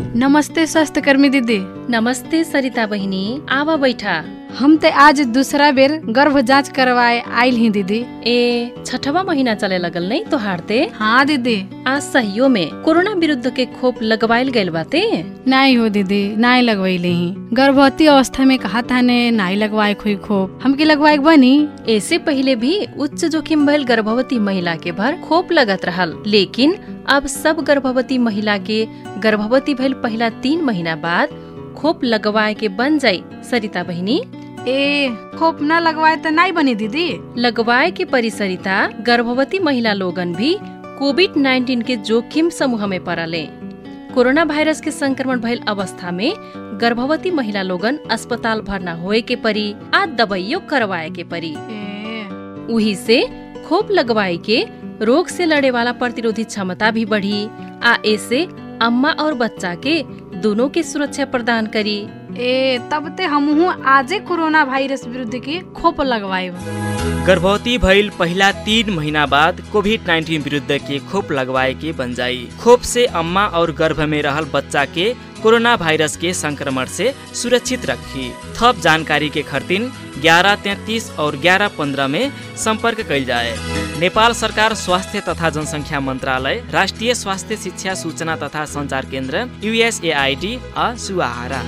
नमस्ते स्वास्थ्य कर्मी दीदी। नमस्ते सरिता बहिनी आवा बैठा। हम ते आज दूसरा बेर गर्भ जाँच करवाए आइल ही दीदी। ए छठवा महीना चले लगल नहीं तो? हारते हाँ दीदी। आज सहियो में कोरोना विरुद्ध के खोप लगवाइल गइल बाते? नहीं हो दीदी नहीं लगवाइले ही। गर्भवती अवस्था में कहा था ने नहीं लगवाए खोई खोप। हमके लगवाए बनी? ऐसे पहले भी उच्च जोखिम भइल गर्भवती महिला के भर खोप लगत रहल। लेकिन अब सब गर्भवती महिला के गर्भवती भइल पहला तीन महीना बाद खोप लगवाए के बन जाई सरिता बहिनी। ए खोप न लगवाए तो नहीं बनी दीदी। लगवाए के परिसरिता गर्भवती महिला लोगन भी कोविड 19 के जोखिम समूह में पड़ले। कोरोना वायरस के संक्रमण भइल अवस्था में गर्भवती महिला लोगन अस्पताल भरना होए के परी आ दवाइयो करवाए के परी। उही से खोप लगवाए के रोग से लड़े वाला प्रतिरोधी क्षमता भी बढ़ी आ ऐसे अम्मा और बच्चा के दोनों के सुरक्षा प्रदान करी। ए तब ते हमहू आजे कोरोना वायरस विरुद्ध के खोप लगवाए गर्भवती भइल पहिला तीन महीना बाद कोविड नाइन्टीन विरुद्ध के खोप लगवाए के बन जाई खोप से अम्मा और गर्भ में रहल बच्चा के कोरोना वायरस के संक्रमण से सुरक्षित रखी। थप जानकारी के खर्तिन ग्यारह तैतीस और ग्यारह पंद्रह में संपर्क कैल जाए। नेपाल सरकार स्वास्थ्य तथा जनसङ्ख्या मन्त्रालय राष्ट्रिय स्वास्थ्य शिक्षा सूचना तथा सञ्चार केन्द्र युएसएआइटी आ सुआहारा।